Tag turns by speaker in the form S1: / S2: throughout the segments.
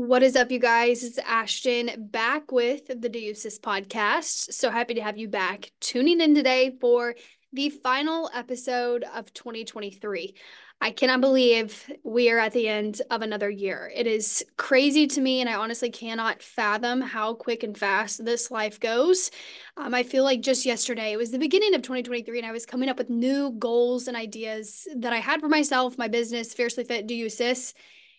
S1: What is up, you guys? It's Ashtin back with the Do You Sis podcast. So happy to have you back tuning in today for the final episode of 2023. I cannot believe we are at the end of another year. It is crazy to me, and I honestly cannot fathom how quick and fast this life goes. Um, I feel like just yesterday, it was the beginning of 2023, and I was coming up with new goals and ideas that I had for myself, my business, Fiercely Fit Do You Sis.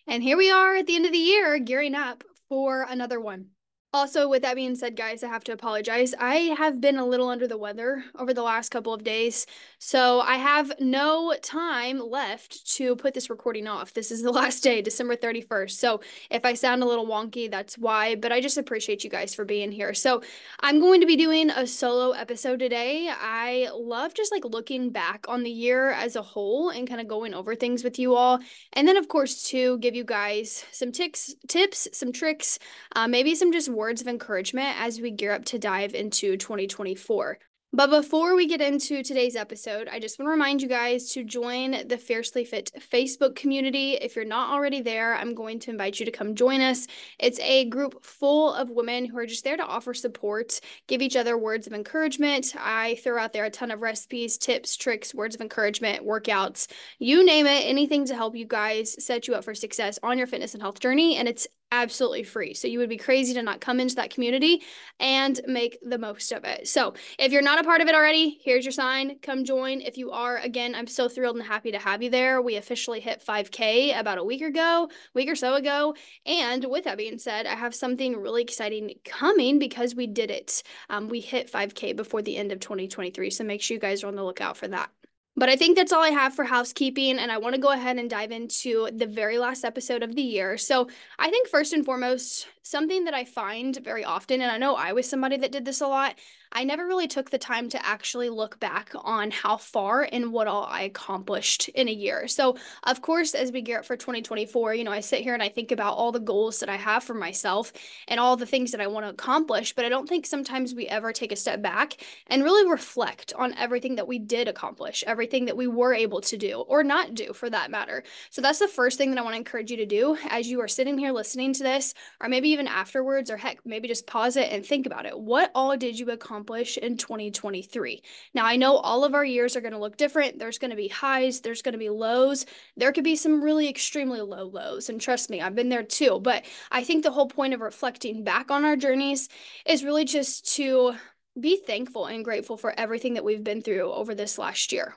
S1: And here we are at the end of the year, gearing up for another one. Also, with that being said, guys, I have to apologize. I have been a little under the weather over the last couple of days. So I have no time left to put this recording off. This is the last day, December 31st. So if I sound a little wonky, that's why. But I just appreciate you guys for being here. So I'm going to be doing a solo episode today. I love just like looking back on the year as a whole and kind of going over things with you all. And then, of course, to give you guys some ticks, tips, some tricks, uh, maybe some just words of encouragement as we gear up to dive into 2024. But before we get into today's episode, I just want to remind you guys to join the Fiercely Fit Facebook community. If you're not already there, I'm going to invite you to come join us. It's a group full of women who are just there to offer support, give each other words of encouragement. I throw out there a ton of recipes, tips, tricks, words of encouragement, workouts, you name it, anything to help you guys set you up for success on your fitness and health journey. And it's absolutely free. So you would be crazy to not come into that community and make the most of it. So if you're not a part of it already, here's your sign. Come join. If you are, again, I'm so thrilled and happy to have you there. We officially hit 5K about a week ago, week or so ago. And with that being said, I have something really exciting coming because we did it. Um, we hit 5K before the end of 2023. So make sure you guys are on the lookout for that. But I think that's all I have for housekeeping. And I want to go ahead and dive into the very last episode of the year. So I think, first and foremost, something that I find very often, and I know I was somebody that did this a lot, I never really took the time to actually look back on how far and what all I accomplished in a year. So, of course, as we gear up for 2024, you know, I sit here and I think about all the goals that I have for myself and all the things that I want to accomplish, but I don't think sometimes we ever take a step back and really reflect on everything that we did accomplish, everything that we were able to do or not do for that matter. So, that's the first thing that I want to encourage you to do as you are sitting here listening to this, or maybe even afterwards, or heck, maybe just pause it and think about it. What all did you accomplish? Accomplish in 2023. Now, I know all of our years are going to look different. There's going to be highs, there's going to be lows. There could be some really extremely low lows. And trust me, I've been there too. But I think the whole point of reflecting back on our journeys is really just to be thankful and grateful for everything that we've been through over this last year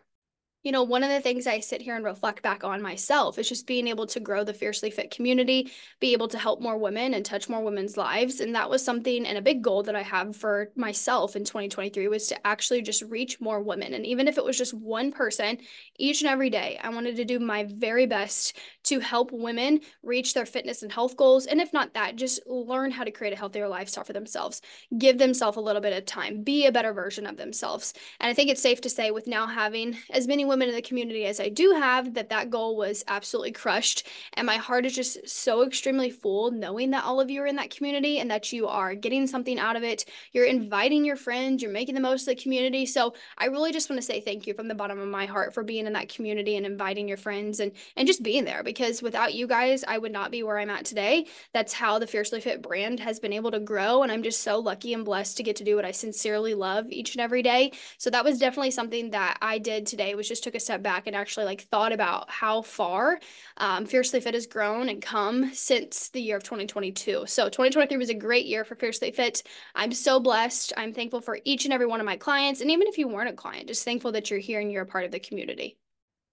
S1: you know, one of the things I sit here and reflect back on myself is just being able to grow the Fiercely Fit community, be able to help more women and touch more women's lives. And that was something and a big goal that I have for myself in 2023 was to actually just reach more women. And even if it was just one person each and every day, I wanted to do my very best to help women reach their fitness and health goals. And if not that, just learn how to create a healthier lifestyle for themselves, give themselves a little bit of time, be a better version of themselves. And I think it's safe to say, with now having as many women women in the community as I do have, that that goal was absolutely crushed. And my heart is just so extremely full knowing that all of you are in that community and that you are getting something out of it. You're inviting your friends, you're making the most of the community. So I really just want to say thank you from the bottom of my heart for being in that community and inviting your friends and and just being there because without you guys, I would not be where I'm at today. That's how the Fiercely Fit brand has been able to grow. And I'm just so lucky and blessed to get to do what I sincerely love each and every day. So that was definitely something that I did today was just took a step back and actually like thought about how far um, Fiercely Fit has grown and come since the year of 2022. So 2023 was a great year for Fiercely Fit. I'm so blessed. I'm thankful for each and every one of my clients. And even if you weren't a client, just thankful that you're here and you're a part of the community.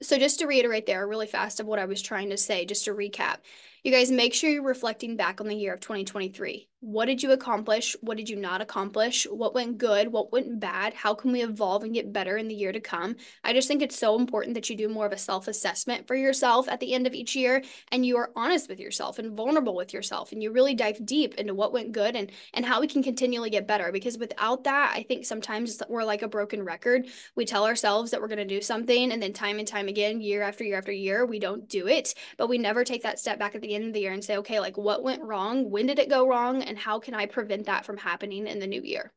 S1: So just to reiterate there really fast of what I was trying to say, just to recap, you guys make sure you're reflecting back on the year of 2023. What did you accomplish? What did you not accomplish? What went good? What went bad? How can we evolve and get better in the year to come? I just think it's so important that you do more of a self assessment for yourself at the end of each year and you are honest with yourself and vulnerable with yourself and you really dive deep into what went good and, and how we can continually get better. Because without that, I think sometimes we're like a broken record. We tell ourselves that we're going to do something and then time and time again, year after year after year, we don't do it, but we never take that step back at the end of the year and say, okay, like what went wrong? When did it go wrong? and how can I prevent that from happening in the new year?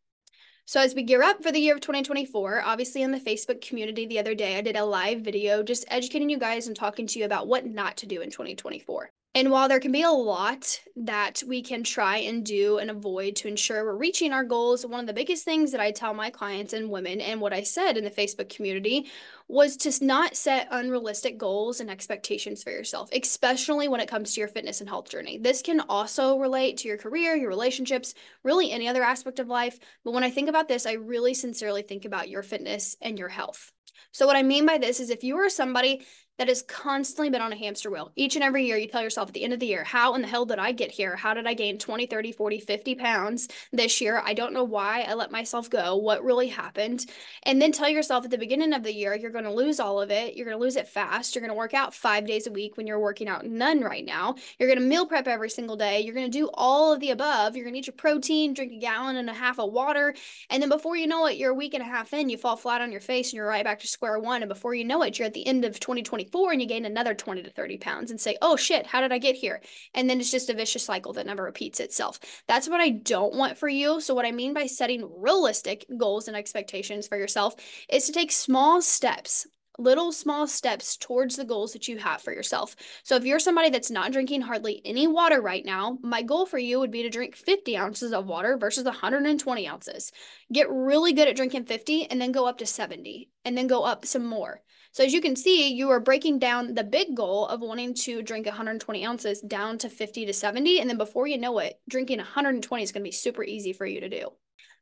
S1: So, as we gear up for the year of 2024, obviously in the Facebook community the other day, I did a live video just educating you guys and talking to you about what not to do in 2024. And while there can be a lot that we can try and do and avoid to ensure we're reaching our goals, one of the biggest things that I tell my clients and women, and what I said in the Facebook community, was to not set unrealistic goals and expectations for yourself, especially when it comes to your fitness and health journey. This can also relate to your career, your relationships, really any other aspect of life. But when I think about this, I really sincerely think about your fitness and your health. So, what I mean by this is if you are somebody that has constantly been on a hamster wheel. Each and every year, you tell yourself at the end of the year, how in the hell did I get here? How did I gain 20, 30, 40, 50 pounds this year? I don't know why I let myself go. What really happened? And then tell yourself at the beginning of the year, you're going to lose all of it. You're going to lose it fast. You're going to work out five days a week when you're working out none right now. You're going to meal prep every single day. You're going to do all of the above. You're going to eat your protein, drink a gallon and a half of water. And then before you know it, you're a week and a half in, you fall flat on your face and you're right back to square one. And before you know it, you're at the end of 2024 and you gain another 20 to 30 pounds and say, oh shit, how did I get here? And then it's just a vicious cycle that never repeats itself. That's what I don't want for you. So, what I mean by setting realistic goals and expectations for yourself is to take small steps little small steps towards the goals that you have for yourself. So if you're somebody that's not drinking hardly any water right now, my goal for you would be to drink 50 ounces of water versus 120 ounces. Get really good at drinking 50 and then go up to 70 and then go up some more. So as you can see, you are breaking down the big goal of wanting to drink 120 ounces down to 50 to 70. And then before you know it, drinking 120 is going to be super easy for you to do.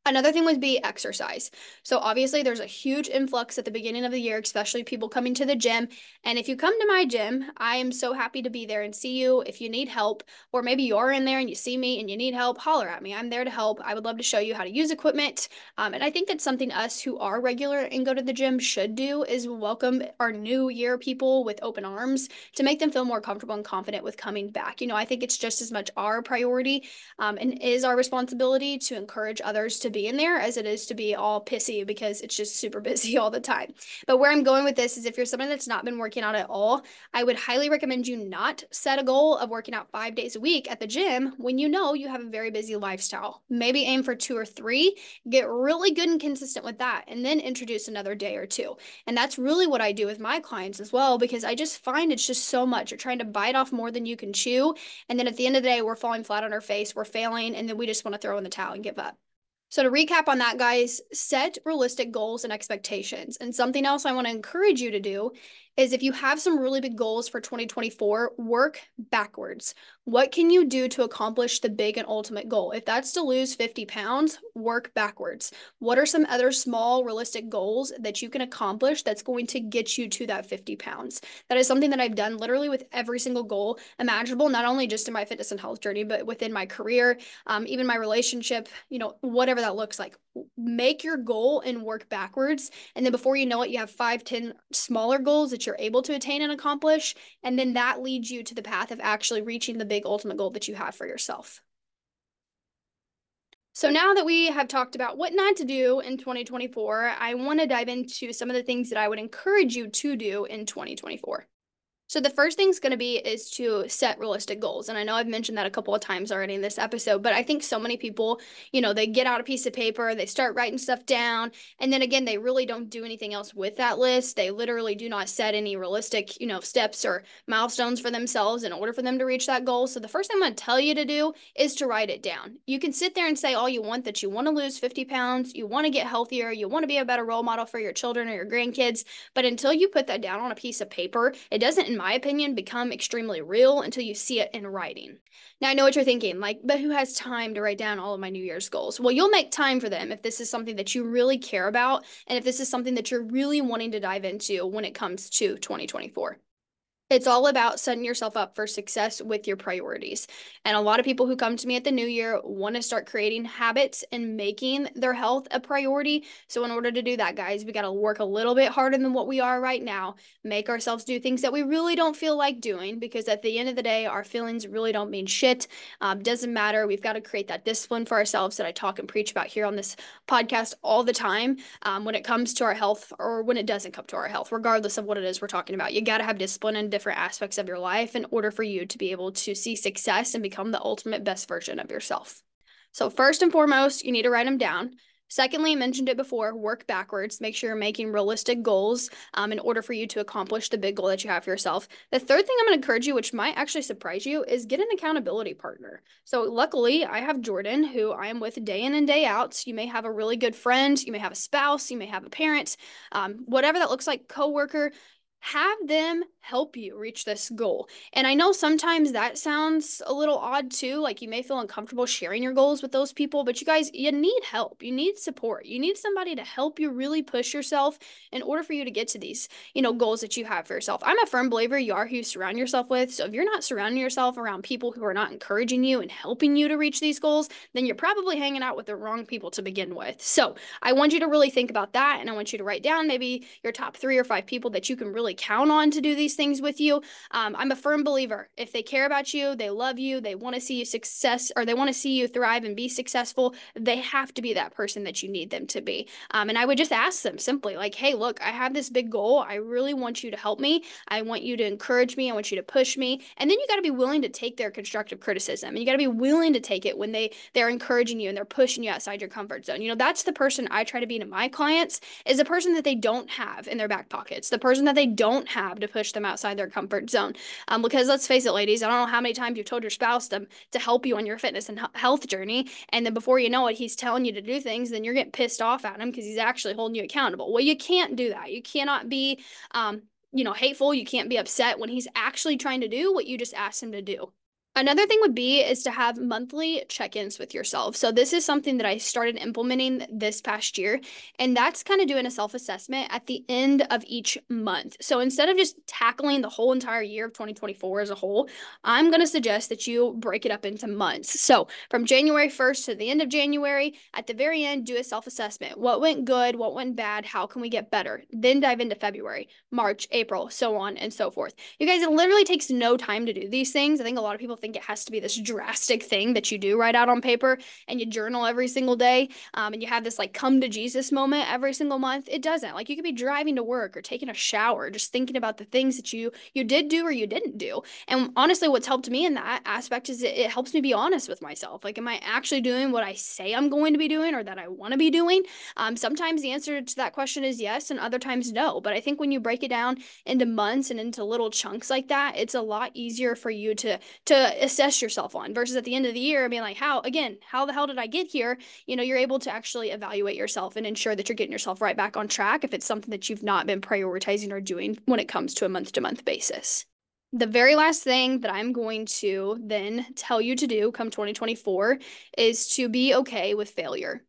S1: Another thing would be exercise. So, obviously, there's a huge influx at the beginning of the year, especially people coming to the gym. And if you come to my gym, I am so happy to be there and see you. If you need help, or maybe you're in there and you see me and you need help, holler at me. I'm there to help. I would love to show you how to use equipment. Um, and I think that's something us who are regular and go to the gym should do is welcome our new year people with open arms to make them feel more comfortable and confident with coming back. You know, I think it's just as much our priority um, and is our responsibility to encourage others to be in there as it is to be all pissy because it's just super busy all the time. But where I'm going with this is if you're someone that's not been working out at all, I would highly recommend you not set a goal of working out five days a week at the gym when you know you have a very busy lifestyle. Maybe aim for two or three, get really good and consistent with that, and then introduce another day or two. And that's really what I do with my clients as well because I just find it's just so much. You're trying to bite off more than you can chew. And then at the end of the day, we're falling flat on our face, we're failing, and then we just want to throw in the towel and give up. So, to recap on that, guys, set realistic goals and expectations. And something else I want to encourage you to do is if you have some really big goals for 2024, work backwards. What can you do to accomplish the big and ultimate goal? If that's to lose 50 pounds, work backwards. What are some other small, realistic goals that you can accomplish that's going to get you to that 50 pounds? That is something that I've done literally with every single goal imaginable, not only just in my fitness and health journey, but within my career, um, even my relationship, you know, whatever that looks like make your goal and work backwards. And then before you know it, you have five, ten smaller goals that you're able to attain and accomplish. And then that leads you to the path of actually reaching the big ultimate goal that you have for yourself. So now that we have talked about what not to do in 2024, I want to dive into some of the things that I would encourage you to do in 2024. So the first thing's going to be is to set realistic goals. And I know I've mentioned that a couple of times already in this episode, but I think so many people, you know, they get out a piece of paper, they start writing stuff down, and then again, they really don't do anything else with that list. They literally do not set any realistic, you know, steps or milestones for themselves in order for them to reach that goal. So the first thing I'm going to tell you to do is to write it down. You can sit there and say all you want that you want to lose 50 pounds, you want to get healthier, you want to be a better role model for your children or your grandkids, but until you put that down on a piece of paper, it doesn't in my opinion, become extremely real until you see it in writing. Now, I know what you're thinking, like, but who has time to write down all of my New Year's goals? Well, you'll make time for them if this is something that you really care about and if this is something that you're really wanting to dive into when it comes to 2024. It's all about setting yourself up for success with your priorities. And a lot of people who come to me at the new year want to start creating habits and making their health a priority. So, in order to do that, guys, we got to work a little bit harder than what we are right now, make ourselves do things that we really don't feel like doing because at the end of the day, our feelings really don't mean shit. Um, doesn't matter. We've got to create that discipline for ourselves that I talk and preach about here on this podcast all the time um, when it comes to our health or when it doesn't come to our health, regardless of what it is we're talking about. You got to have discipline and different aspects of your life in order for you to be able to see success and become the ultimate best version of yourself. So, first and foremost, you need to write them down. Secondly, I mentioned it before work backwards. Make sure you're making realistic goals um, in order for you to accomplish the big goal that you have for yourself. The third thing I'm going to encourage you, which might actually surprise you, is get an accountability partner. So, luckily, I have Jordan, who I am with day in and day out. You may have a really good friend, you may have a spouse, you may have a parent, um, whatever that looks like, coworker have them help you reach this goal. And I know sometimes that sounds a little odd too. Like you may feel uncomfortable sharing your goals with those people, but you guys, you need help. You need support. You need somebody to help you really push yourself in order for you to get to these, you know, goals that you have for yourself. I'm a firm believer you are who you surround yourself with. So if you're not surrounding yourself around people who are not encouraging you and helping you to reach these goals, then you're probably hanging out with the wrong people to begin with. So I want you to really think about that. And I want you to write down maybe your top three or five people that you can really count on to do these things with you. Um, I'm a firm believer. If they care about you, they love you, they want to see you success, or they want to see you thrive and be successful, they have to be that person that you need them to be. Um, and I would just ask them simply, like, hey, look, I have this big goal. I really want you to help me. I want you to encourage me. I want you to push me. And then you got to be willing to take their constructive criticism. And you got to be willing to take it when they they're encouraging you and they're pushing you outside your comfort zone. You know, that's the person I try to be to my clients is the person that they don't have in their back pockets, the person that they don't have to push them them outside their comfort zone. Um, because let's face it, ladies, I don't know how many times you've told your spouse to, to help you on your fitness and health journey. And then before you know it, he's telling you to do things, then you're getting pissed off at him because he's actually holding you accountable. Well, you can't do that. You cannot be, um, you know, hateful. You can't be upset when he's actually trying to do what you just asked him to do. Another thing would be is to have monthly check-ins with yourself. So this is something that I started implementing this past year, and that's kind of doing a self-assessment at the end of each month. So instead of just tackling the whole entire year of 2024 as a whole, I'm going to suggest that you break it up into months. So from January 1st to the end of January, at the very end, do a self-assessment. What went good? What went bad? How can we get better? Then dive into February, March, April, so on and so forth. You guys, it literally takes no time to do these things. I think a lot of people think it has to be this drastic thing that you do write out on paper and you journal every single day um, and you have this like come to Jesus moment every single month. It doesn't. Like you could be driving to work or taking a shower, just thinking about the things that you you did do or you didn't do. And honestly, what's helped me in that aspect is it, it helps me be honest with myself. Like, am I actually doing what I say I'm going to be doing or that I want to be doing? Um, sometimes the answer to that question is yes, and other times no. But I think when you break it down into months and into little chunks like that, it's a lot easier for you to to assess yourself on versus at the end of the year being like how again how the hell did i get here you know you're able to actually evaluate yourself and ensure that you're getting yourself right back on track if it's something that you've not been prioritizing or doing when it comes to a month to month basis the very last thing that I'm going to then tell you to do come 2024 is to be okay with failure.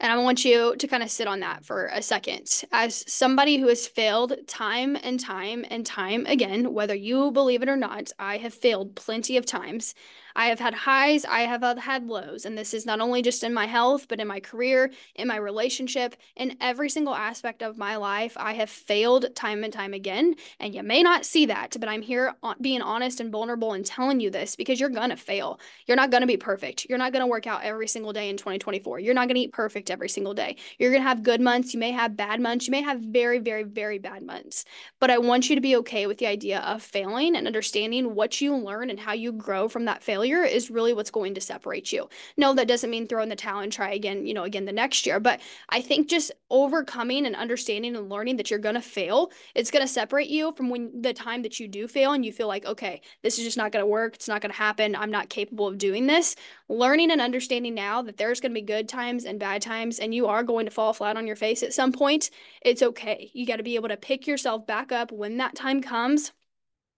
S1: And I want you to kind of sit on that for a second. As somebody who has failed time and time and time again, whether you believe it or not, I have failed plenty of times. I have had highs, I have had lows. And this is not only just in my health, but in my career, in my relationship, in every single aspect of my life. I have failed time and time again. And you may not see that, but I'm here being honest and vulnerable and telling you this because you're going to fail. You're not going to be perfect. You're not going to work out every single day in 2024. You're not going to eat perfect every single day. You're going to have good months. You may have bad months. You may have very, very, very bad months. But I want you to be okay with the idea of failing and understanding what you learn and how you grow from that failure failure is really what's going to separate you. No, that doesn't mean throw in the towel and try again, you know, again the next year. But I think just overcoming and understanding and learning that you're going to fail, it's going to separate you from when the time that you do fail and you feel like, okay, this is just not going to work. It's not going to happen. I'm not capable of doing this. Learning and understanding now that there's going to be good times and bad times and you are going to fall flat on your face at some point, it's okay. You got to be able to pick yourself back up when that time comes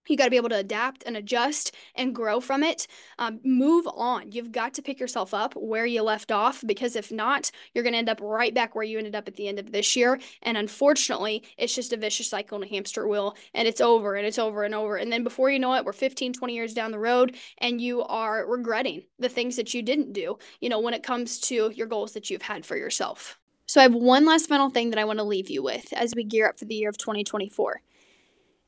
S1: you got to be able to adapt and adjust and grow from it. Um, move on. You've got to pick yourself up where you left off because if not, you're going to end up right back where you ended up at the end of this year. And unfortunately, it's just a vicious cycle and a hamster wheel, and it's over and it's over and over. And then before you know it, we're 15, 20 years down the road, and you are regretting the things that you didn't do, you know, when it comes to your goals that you've had for yourself. So I have one last final thing that I want to leave you with as we gear up for the year of 2024.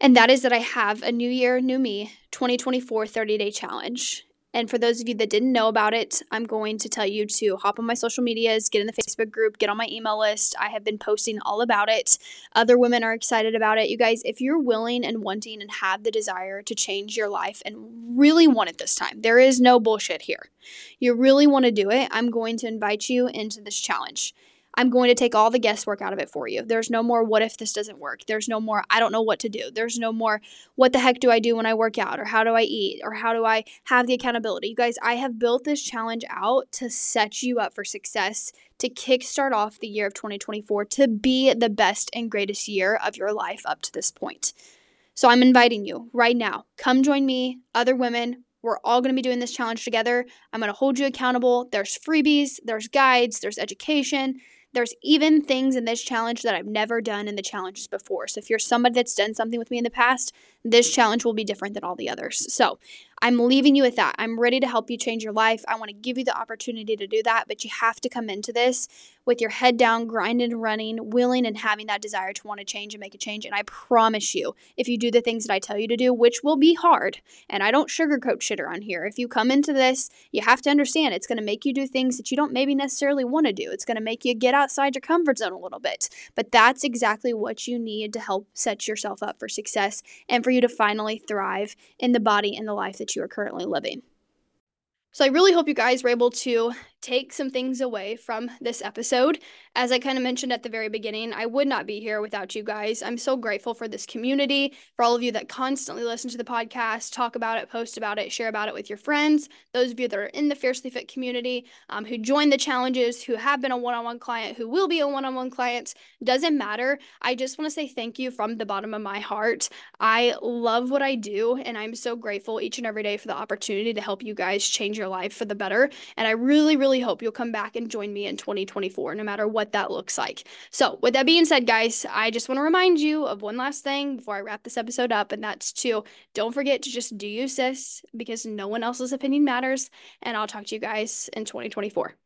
S1: And that is that I have a New Year, New Me 2024 30 day challenge. And for those of you that didn't know about it, I'm going to tell you to hop on my social medias, get in the Facebook group, get on my email list. I have been posting all about it. Other women are excited about it. You guys, if you're willing and wanting and have the desire to change your life and really want it this time, there is no bullshit here. You really want to do it, I'm going to invite you into this challenge. I'm going to take all the guesswork out of it for you. There's no more what if this doesn't work. There's no more I don't know what to do. There's no more what the heck do I do when I work out or how do I eat or how do I have the accountability. You guys, I have built this challenge out to set you up for success, to kickstart off the year of 2024 to be the best and greatest year of your life up to this point. So I'm inviting you right now. Come join me, other women, we're all going to be doing this challenge together. I'm going to hold you accountable. There's freebies, there's guides, there's education. There's even things in this challenge that I've never done in the challenges before. So if you're somebody that's done something with me in the past, this challenge will be different than all the others. So I'm leaving you with that. I'm ready to help you change your life. I want to give you the opportunity to do that, but you have to come into this with your head down, grinding running, willing and having that desire to want to change and make a change. And I promise you, if you do the things that I tell you to do, which will be hard, and I don't sugarcoat shit around here, if you come into this, you have to understand it's going to make you do things that you don't maybe necessarily want to do. It's going to make you get outside your comfort zone a little bit. But that's exactly what you need to help set yourself up for success and for you to finally thrive in the body and the life that you are currently living. So I really hope you guys were able to take some things away from this episode. As I kind of mentioned at the very beginning, I would not be here without you guys. I'm so grateful for this community, for all of you that constantly listen to the podcast, talk about it, post about it, share about it with your friends. Those of you that are in the Fiercely Fit community, um, who join the challenges, who have been a one on one client, who will be a one on one client, doesn't matter. I just want to say thank you from the bottom of my heart. I love what I do, and I'm so grateful each and every day for the opportunity to help you guys change your life for the better. And I really, really really hope you'll come back and join me in 2024, no matter what that looks like. So, with that being said, guys, I just want to remind you of one last thing before I wrap this episode up, and that's to don't forget to just do you, sis, because no one else's opinion matters. And I'll talk to you guys in 2024.